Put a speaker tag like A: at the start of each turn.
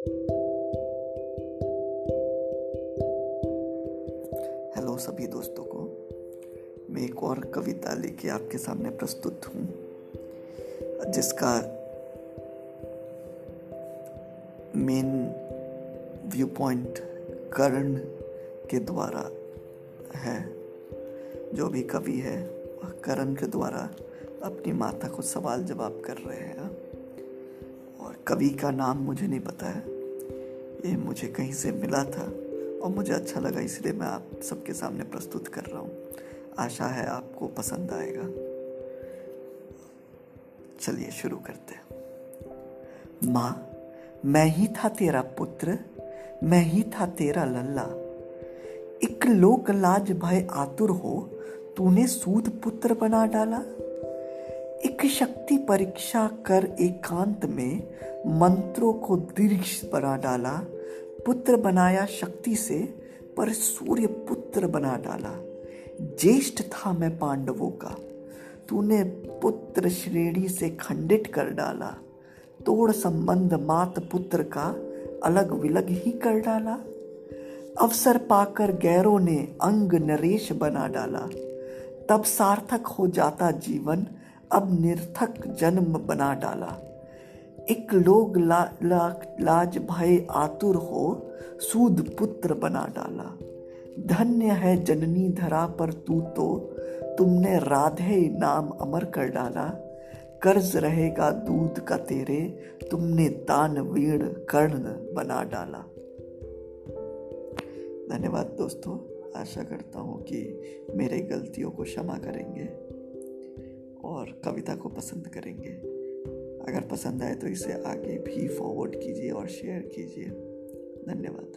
A: Hello सभी दोस्तों को। मैं एक और कविता लेके आपके सामने प्रस्तुत हूँ, जिसका मेन व्यू पॉइंट कर्ण के द्वारा है। जो भी कवि है, वह कर्ण के द्वारा अपनी माता को सवाल जवाब कर रहे हैं। कवि का नाम मुझे नहीं पता है। ये मुझे कहीं से मिला था और मुझे अच्छा लगा, इसलिए मैं आप सबके सामने प्रस्तुत कर रहा हूँ। आशा है आपको पसंद आएगा। चलिए शुरू करते हैं। माँ, मैं ही था तेरा पुत्र, मैं ही था तेरा लल्ला। एक लोक लाज भय आतुर हो, तूने सूद पुत्र बना डाला। एक शक्ति परीक्षा कर एकांत में मंत्रों को दीर्घ बना डाला, पुत्र बनाया शक्ति से, पर सूर्य पुत्र बना डाला। ज्येष्ठ था मैं पांडवों का। तूने पुत्र श्रेणी से खंडित कर डाला। तोड़ संबंध मात पुत्र का अलग विलग ही कर डाला। अवसर पाकर गैरों ने अंग नरेश बना डाला। तब सार्थक हो जाता जीवन अब निर्थक जन्म बना डाला। एक लोग ला, ला, लाज भय आतुर हो सूद पुत्र बना डाला। धन्य है जननी धरा पर तू तो तुमने राधे नाम अमर कर डाला। कर्ज रहेगा दूध का तेरे तुमने दान वीण कर्ण बना डाला। धन्यवाद दोस्तों आशा करता हूँ कि मेरे गलतियों को क्षमा करेंगे। और कविता को पसंद करेंगे। अगर पसंद आए तो इसे आगे भी फॉरवर्ड कीजिए और शेयर कीजिए। धन्यवाद।